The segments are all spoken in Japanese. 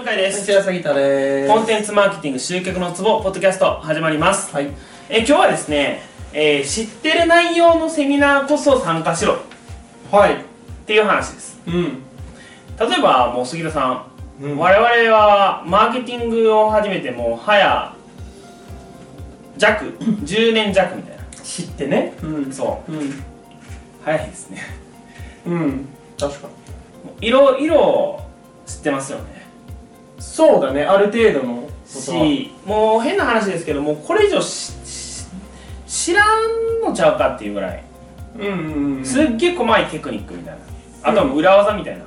向井です。内田杉田でコンテンツマーケティング集客のツボポッドキャスト始まります、はい。え今日はですね、えー知ってる内容のセミナーこそ参加しろ。はい。っていう話です。うん。例えばもう杉田さん、うん。我々はマーケティングを始めてもう早弱10年弱みたいな。知ってね。うん。そう。うん。早いですね。うん。確かに。色色知ってますよねそうだねある程度のしもう変な話ですけどもうこれ以上知らんのちゃうかっていうぐらい。うんうんうん。すっげえ細いテクニックみたいな。あとは裏技みたいな、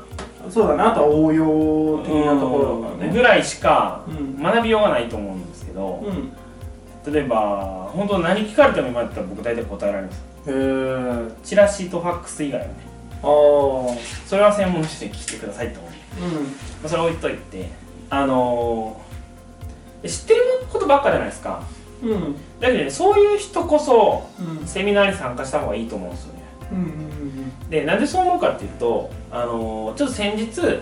そうだねあとは応用的なところだからね。ぐらいしかうん。学びようがないと思うんですけど、うん。例えば本当何聞かれても今だったら僕大体答えられます。へえチラシとファックス以外はね。ああそれは専門の人に聞いてくださいと思う、まうん。あ、それ置いといてあのー知ってることばっかじゃないですか。うん。だけどねそういう人こそうん。セミナーに参加した方がいいと思うんですよね。うんうんでなんでそう思うかっていうと、あのーちょっと先日、うん。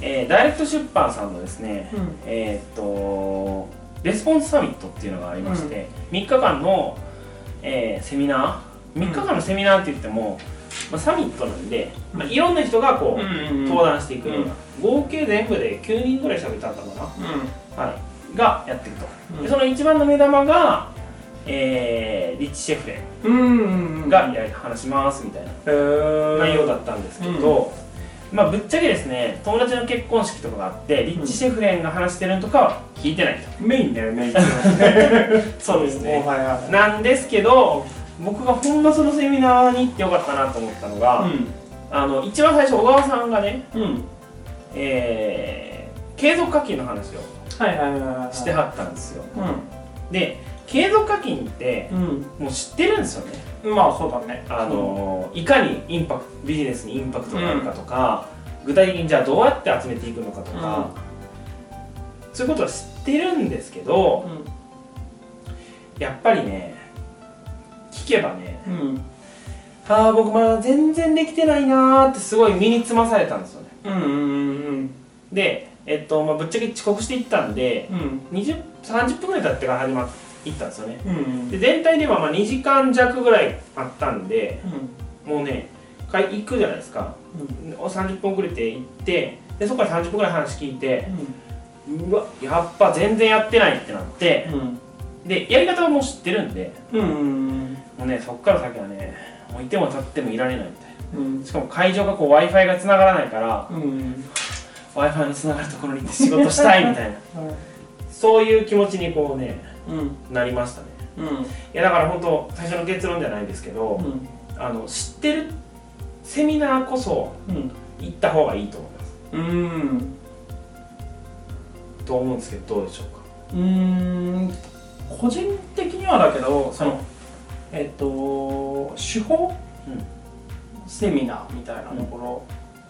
えーダイレクト出版さんのですね、うん。えーっとレスポンスサミットっていうのがありまして、3日間の、えーセミナー？3日間のセミナーって言っても、まあ、サミットなんで、まあ、いろんな人がこう、うん登壇していくような、合計全部で9人ぐらい喋ってあったかな、はい、がやってると、うん。でその一番の目玉が、えーリッチ・シェフレうんうんンがや話しますみたいな内容だったんですけど、まあぶっちゃけですね友達の結婚式とかがあってリッチ・シェフレンが話してるのとかは聞いてないと、メインだよね そうですね。はいはいなんですけど僕がほんまそのセミナーに行ってよかったなと思ったのが、あの一番最初小川さんがね、うん。うんえー継続課金の話をしてはったんですよ。うで継続課金ってん。もう知ってるんですよね。うんまあそうだね。あのいかにインパクトビジネスにインパクトがあるかとか、具体的にじゃあどうやって集めていくのかとか、そういうことは知ってるんですけどやっぱりね聞けばねうん。うんああ僕まだ全然できてないなーってすごい身につまされたんですよね。うんうんうんでえっと、まあ、ぶっちゃけ遅刻していったんでうん。20 30分ぐらい経ってから始まっ行ったんですよね。うんで全体ではまあ2時間弱ぐらいあったんでうん。もうねかい行くじゃないですか。30分遅れて行ってでそこから30分ぐらい話聞いてうわやっぱ全然やってないってなってでやり方はもう知ってるんでうんうんもうねそっから先はねもういても立ってもいられないみたいうん。なしかも会場がこう w i f i が繋がらないからうん。w i f i の繋がるところに行って仕事したいみたいな。そういう気持ちにこうねうん。なりましたね。うん。いやだから本当最初の結論じゃないですけど、あの知ってるセミナーこそうん。行った方がいいと思います。うん。と思うんですけどどうでしょうか？うん。個人的にはだけどそのえっと手法？うん。セミナーみたいなとこ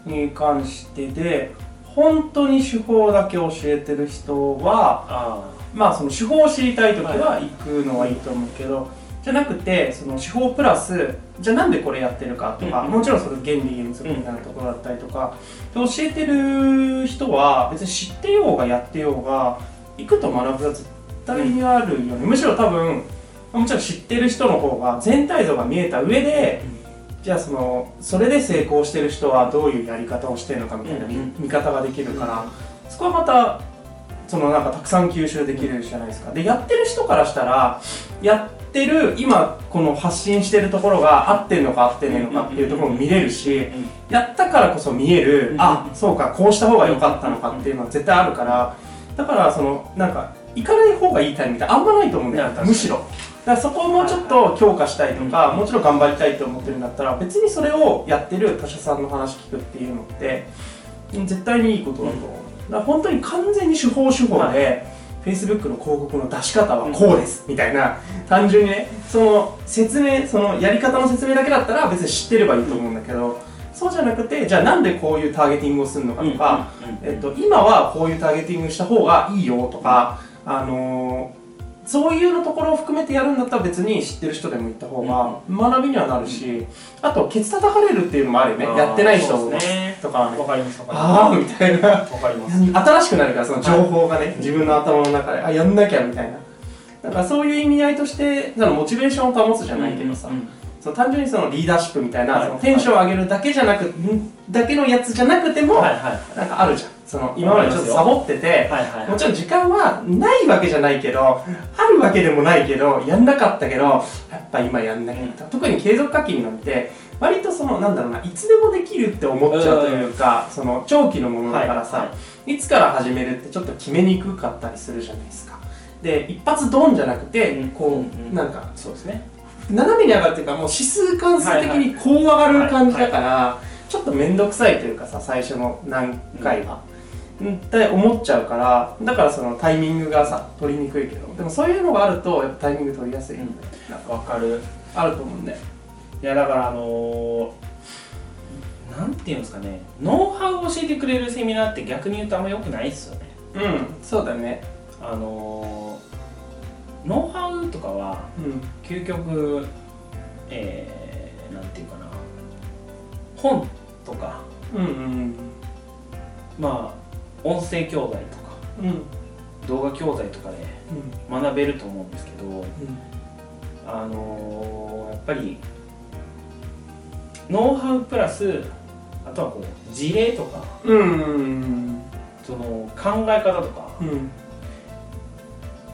ろに関してで本当に手法だけ教えてる人はあまあその手法を知りたい時は行くのはいいと思うけど、じゃなくてその手法プラスじゃあなんでこれやってるかとか、うん。もちろんその原理原則みたいなところだったりとか、で教えてる人は別に知ってようがやってようが行くと学ぶは絶対にあるよね、むしろ多分もちろん知ってる人の方が全体像が見えた上で、じゃあそのそれで成功してる人はどういうやり方をしてるのかみたいな見,、うん。見方ができるからそこはまたそのなんかたくさん吸収できるじゃないですか。でやってる人からしたらやってる今この発信してるところが合ってるのか合ってねえのかっていうところも見れるしやったからこそ見えるうんあそうかこうした方が良かったのかっていうのは絶対あるからだからそのなんか行かない方がいいタイミングってあんまないと思うんだよ。むしろだからそこをもうちょっと強化したいとか、もちろん頑張りたいと思ってるんだったら別にそれをやってる他社さんの話聞くっていうのってうん絶対にいいことだと思う、だから本当に完全に手法手法で、Facebook の広告の出し方はこうです、みたいな単純にねその説明そのやり方の説明だけだったら別に知ってればいいと思うんだけど、そうじゃなくてじゃあなんでこういうターゲティングをするのかとか、えっと、今はこういうターゲティングした方がいいよとか、あのーそういうのところを含めてやるんだったら別に知ってる人でも行った方が学びにはなるし、あとケツ叩かれるっていうのもあるよね。やってない人とかわかりますあまあみたいな。すわかります。新しくなるからその情報がね、自分の頭の中であやんなきゃみたいな。だからそういう意味合いとしてそのモチベーションを保つじゃないけどさ、その単純にそのリーダーシップみたいな、テンションを上げるだけじゃなく、んだけのやつじゃなくても、なんかあるじゃんその今までちょっとサボってて、もちろん時間はないわけじゃないけどあるわけでもないけどやんなかったけどやっぱ今やんなきゃった、特に継続課金なんて割とそのなんだろうないつでもできるって思っちゃうというか、その長期のものだからさ、はいはい。い、つから始めるってちょっと決めにくかったりするじゃないですか。で一発ドンじゃなくて、うん。こう、うん。うんなんかそうですね。斜めに上がるっていうかもう指数関数的にこう上がる感じだから、ちょっと面倒くさいというかさ最初の何回は、うん、って思っちゃうからだからそのタイミングがさ取りにくいけどでもそういうのがあるとやっぱタイミング取りやすい、うん。なんかわかる。あると思うんでいやだからあのーなんていうんですかね。ノウハウを教えてくれるセミナーって逆に言うとあんま良くないですよね。うんそうだね。あのーノウハウとかはうん。究極えー、なんていうかな。本とか。うんうん。まあ音声教材とかうん。うん動画教材とかで学べると思うんですけどあのーやっぱりノウハウプラスあとはこう事例とかうん。うんその考え方とかうん。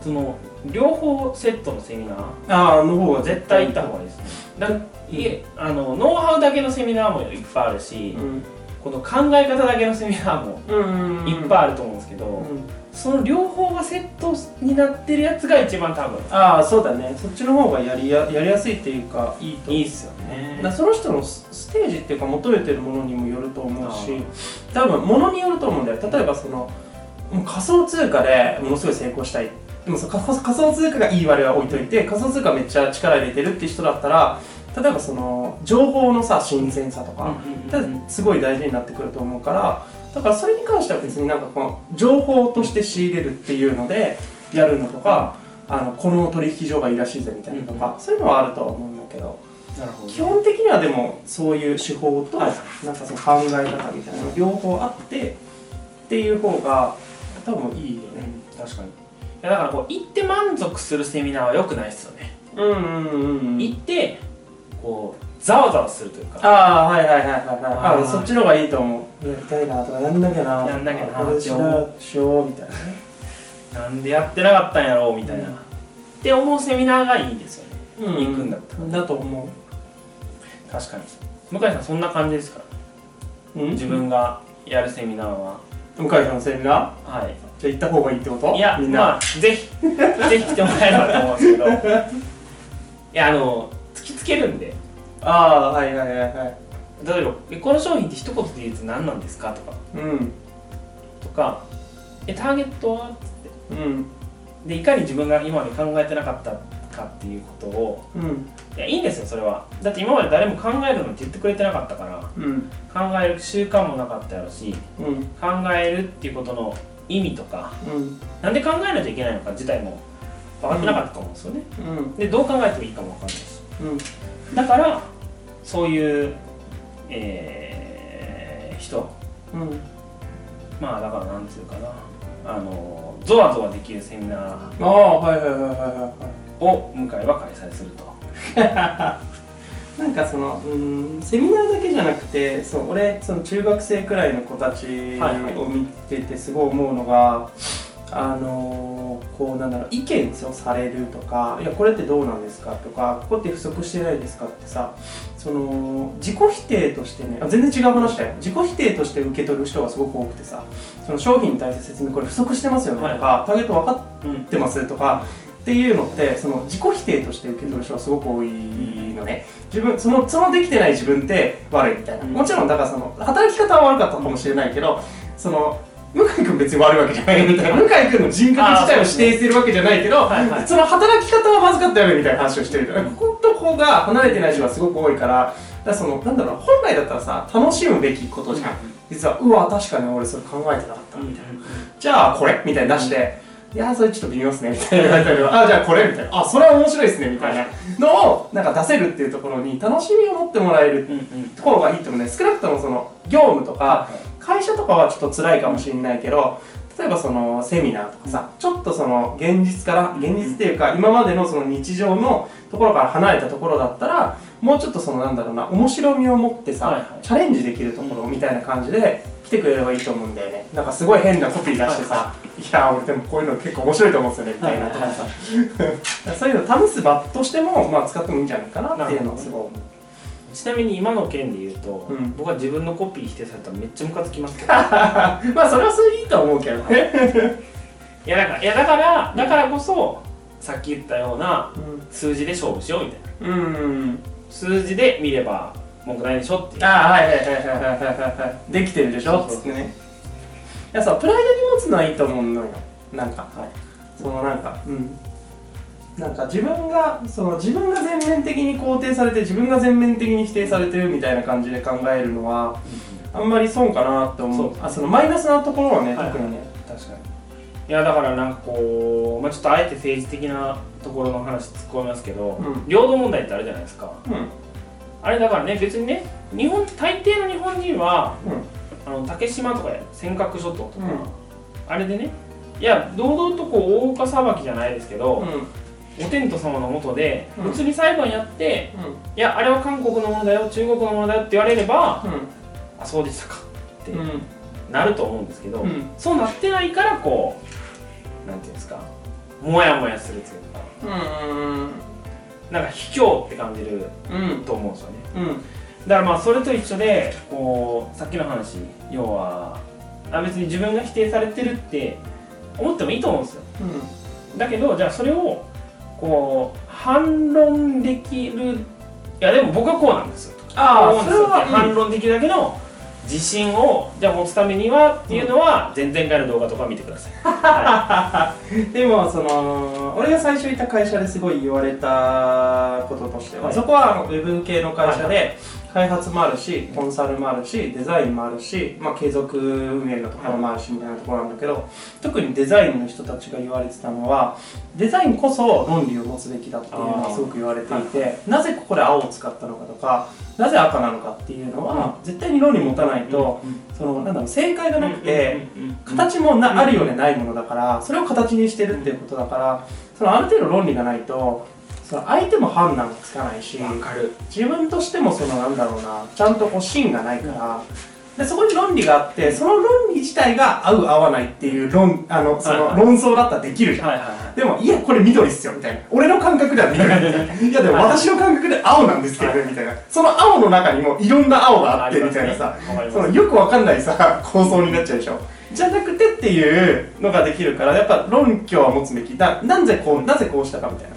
その両方セットのセミナーああの方が絶対行った方がいいですね。だいえあのノウハウだけのセミナーもいっぱいあるしうんこの考え方だけのセミナーもうんうんいっぱいあると思うんですけど、うん。その両方がセットになってるやつが一番多分ああそうだね。そっちの方がやりややりやすいっていうかいいと。いいっすよね。だその人のスステージっていうか求めてるものにもよると思うしあ多分ものによると思うんだよ。例えばその仮想通貨でものすごい成功したい。でもその仮想通貨がいい悪いは置いといて仮想通貨めっちゃ力入れてるって人だったら例えばその情報のさ新鮮さとか、すごい大事になってくると思うからだからそれに関しては別になんかこの情報として仕入れるっていうのでやるのとか、あのこの取引所がいいらしいぜみたいなとか、そういうのはあるとは思うんだけどなるほど基本的にはでもそういう手法と、はい。なんかその考え方みたいなの両方あってっていう方が多分いいよね。うん確かに。いやだからこう行って満足するセミナーは良くないですよね、うんうんうんうん。行ってこうざわざわするというか。ああはいはいはいはいはい。あそっちの方がいいと思う。やりたいなとかやんなきゃなやんなきゃな。これしようしようみたいな。ねなんでやってなかったんやろうみたいな、って思うセミナーがいいですよね、行くんだったら。だと思確かに。向井さんそんな感じですか？う、うん、自分がやるセミナーは。向井さんのセミナー？はい。じゃあ行った方がいいってこと？いやみんな、まあぜひぜひ来てもらえればと思うんですけど。いやあの突きつけるんでああーはいはいはいはい。例えばえ「この商品って一言で言うと何なんですか?」とか。うん。とか「えターゲットは?」うん。でいかに自分が今まで考えてなかったかっていうことを。うん。いやいいんですよそれは。だって今まで誰も考えるのって言ってくれてなかったから。うん。考える習慣もなかったやろし。うん。考えるっていうことの意味とか。うん。なんで考えないといけないのか自体も。分かってなかったと思うんですよね、うん。でどう考えてもいいかも分かんないし。うん。だからそういう、えー人。うん。まあだからなんていうかな。あのゾワゾワできるセミナーああはいはいはいはいはいはい。を向井は開催すると。なんかそのうんセミナーだけじゃなくてそう俺その中学生くらいの子たちはいはい。を見ててすごい思うのが、あのーこうなんだろう意見をされるとか「いやこれってどうなんですか?」とか「ここって不足してないですか?」ってさその自己否定としてねあ全然違う話だよ自己否定として受け取る人がすごく多くてさその商品に対して説明これ不足してますよねとか、ターゲット分かってますとかっていうのってその自己否定として受け取る人がすごく多いのね自分そのそのできてない自分って悪いみたいな、うんもちろんだからその働き方は悪かったかもしれないけどその向井君別に悪いわけじゃない。みたいな向井君の人格自体を否定してるわけじゃないけどはいはい。その働き方はまずかったよねみたいな話をしてるこことここが離れてない人がすごく多いからだからそのなんだろう本来だったらさ楽しむべきことじゃん。実はうわ確かに俺それ考えてなかった。みたいなじゃあこれみたいに出して、いやーそれちょっと微妙っすねみたいな言われたりとかあじゃあこれみたいな。あそれは面白いっすねみたいなのをなんか出せるっていうところに楽しみを持ってもらえるところがいいと思うね少なくともその業務とか会社とかはちょっと辛いかもしれないけど例えばそのセミナーとかさちょっとその現実から現実っていうか今までのその日常のところから離れたところだったらもうちょっとそのなんだろうな面白みを持ってさ、はいはい。チャレンジできるところみたいな感じで来てくれればいいと思うんだよね。なんかすごい変なコピー出してさ「いや俺でもこういうの結構面白いと思うんですよね」みたいなとかさそういうの試す場としても、まあ、使ってもいいんじゃないかなっていうのをすごい。ちなみに今の件で言うと、うん僕は自分のコピー否定されたらめっちゃムカつきますけど まあそれはそれでいいと思うけどね。いやだからいやだからだからこそさっき言ったような数字で勝負しようみたいなうん。数字で見れば文句ないでしょっていうああはいはいはいはいはいはいはい。できてるでしょそうそうつってね。いやさプライドに持つのはいいと思うのよ。なんか。はい。そのなんかうん。なんか自分がその自分が全面的に肯定されて自分が全面的に否定されてるみたいな感じで考えるのはあんまり損かなって思う。あそのマイナスなところはね、はい。特にね。確かに。いやだからなんかこう、まあ、ちょっとあえて政治的なところの話突っ込みますけど、うん。領土問題ってあるじゃないですか。うん。あれだからね別にね日本大抵の日本人はうんあの竹島とか尖閣諸島とか、うん。あれでねいや堂々とこう大岡裁きじゃないですけど、うん。お天道様のもとでうん。物理裁判やって、うん。いやあれは韓国のものだよ中国のものだよって言われれば、うん。あそうでしたかってうん。なると思うんですけど、うん。そうなってないからこうなんていうんですかモヤモヤするっていうかうん。なんか卑怯って感じるうん。と思うんですよね。うんだからまあそれと一緒でこうさっきの話要はあ別に自分が否定されてるって思ってもいいと思うんですよ。だけどじゃあそれをこう反論できるいやでも僕はこうなんですよ。ああそれは反論できるだけの自信をじゃあ持つためにはっていうのは前々回の動画とか見てください、はでもその俺が最初いた会社ですごい言われたこととしては、はい。そこはあのウェブ系の会社はで開発もあるしコンサルもあるしデザインもあるし、まあ、継続運営のところもあるしみたいなところなんだけど特にデザインの人たちが言われてたのはデザインこそ論理を持つべきだっていうのはすごく言われていてなぜここで青を使ったのかとかなぜ赤なのかっていうのは絶対に論理持たないとそのなんだろう正解がなくて。形もな、うんあるようでないものだからそれを形にしてるっていうことだからそのある程度論理がないとその相手も判断がつかないしわかる。自分としてもそのなんだろうなちゃんとこう芯がないから、でそこに論理があってその論理自体が合う合わないっていう論あのその論争だったらできるじゃん、はいはいはい。でもいやこれ緑っすよみたいな。俺の感覚では緑みた いやでも私の感覚で青なんですけどねみたいな。その青の中にもいろんな青があってみたいなさ、わかります。そのよくわかんないさ構想になっちゃうでしょ。じゃなくてっていうのができるからやっぱ論拠は持つべき。だなぜこうなぜこうしたかみたいな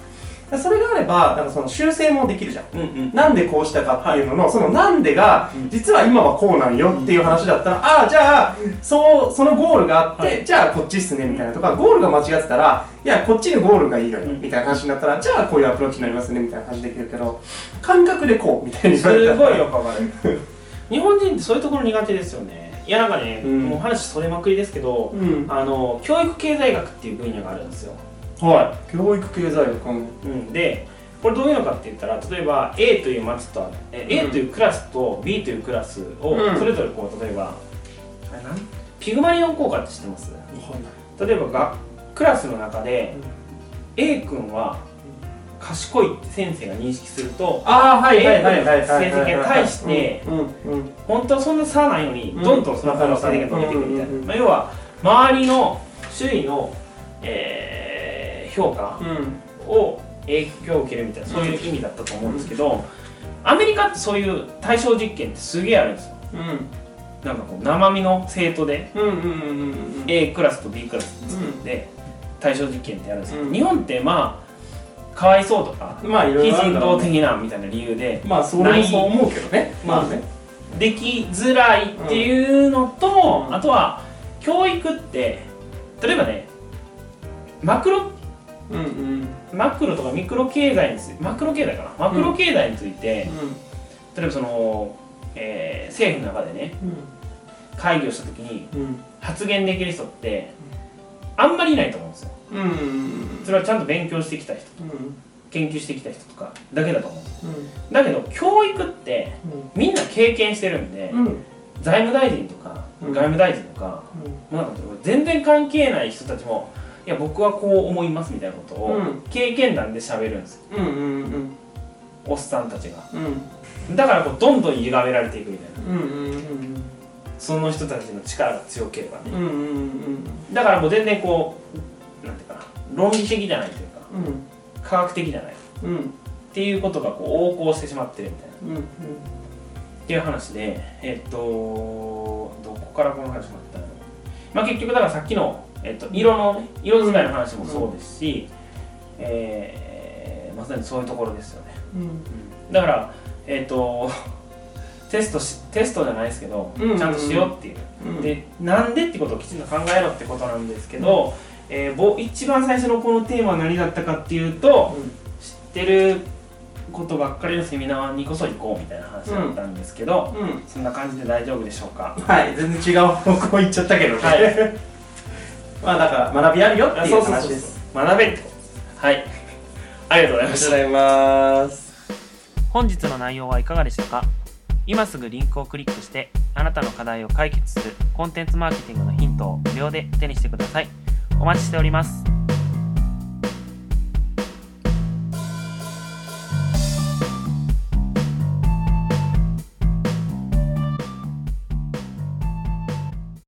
それがあればなんかその修正もできるじゃん。うんうん。なんでこうしたかっていうのの、そのなんでがうん。実は今はこうなんよっていう話だったら、ああじゃあそうそのゴールがあって、はい。じゃあこっちっすねみたいなとかゴールが間違ってたらいやこっちのゴールがいいのようん。みたいな話になったらじゃあこういうアプローチになりますねみたいな話できるけど感覚でこうみたいにすごいよくわかる。日本人ってそういうところ苦手ですよね。いやなんかね、うん。もう話それまくりですけど、うん。あの教育経済学っていう分野があるんですよ、はい。教育経済学。うん。うん、でこれどういうのかって言ったら例えば A という町とえうん。A というクラスと B というクラスをうん。それぞれこう例えば、あれなん？ピグマリオン効果って知ってます？例えばがクラスの中で A 君は賢いって先生が認識するとああはいはいはいはいはい成績に対してうんうん。本当はそんな差ないのにうん。どんどんその差の成績が伸びてくるみたいうんうんうんな、まあ、要は周りの周囲の、えー評価うんを影響を受けるみたいなそういう意味だったと思うんですけど、アメリカってそういう対象実験ってすげえあるんですよ。うんなんかこう生身の生徒で A クラスと B クラス作って対象実験ってやるんですよ、うん。日本ってまあかわいそうとかまあいろい非人道的なみたいな理由でまあそれもそう思うけどね。まあね。できづらいっていうのと、うん。あとは教育って例えばねマクロうんうん。マクロとかミクロ経済についてマクロ経済かな？マクロ経済について、例えばその、えー政府の中でね会議をした時にうん。うん発言できる人ってあんまりいないと思うんですよ。うん。うんそれはちゃんと勉強してきた人うん。研究してきた人とかだけだと思う。うん。だけど教育ってみんな経験してるんで、うん。うん財務大臣とかうん。外務大臣とか、もうなんか全然関係ない人たちもいや僕はこう思いますみたいなことをうん。経験談で喋るんですよ。うんうんうんおっさんたちが。うん。だからこうどんどん歪められていくみたいな。うんうんうん。その人たちの力が強ければね、うんうんうんだからもう全然こうなんていうかな。論理的じゃないというか。うん科学的じゃない。っうんていうことがこう横行してしまってるみたいな。うんっていう話でえっとどこからこの話になったのまあ結局だからさっきの、えっと、色のね色使いの話もそうですし、えーまさにそういうところですよね。うん。だからえっと テストしテストじゃないですけど、うんちゃんとしようっていう、うん。でなんでってことをきちんと考えろってことなんですけど、えーぼ一番最初のこのテーマは何だったかっていうと、知ってることばっかりのセミナーにこそ行こうみたいな話だったんですけど、うん。そんな感じで大丈夫でしょうか？はい全然違う方向行っちゃったけどね。はいまあだから学びあるよっていうそうそうそう話です学べはい。ありがとうございましたざいます。本日の内容はいかがでしたか？今すぐリンクをクリックしてあなたの課題を解決するコンテンツマーケティングのヒントを無料で手にしてください。お待ちしております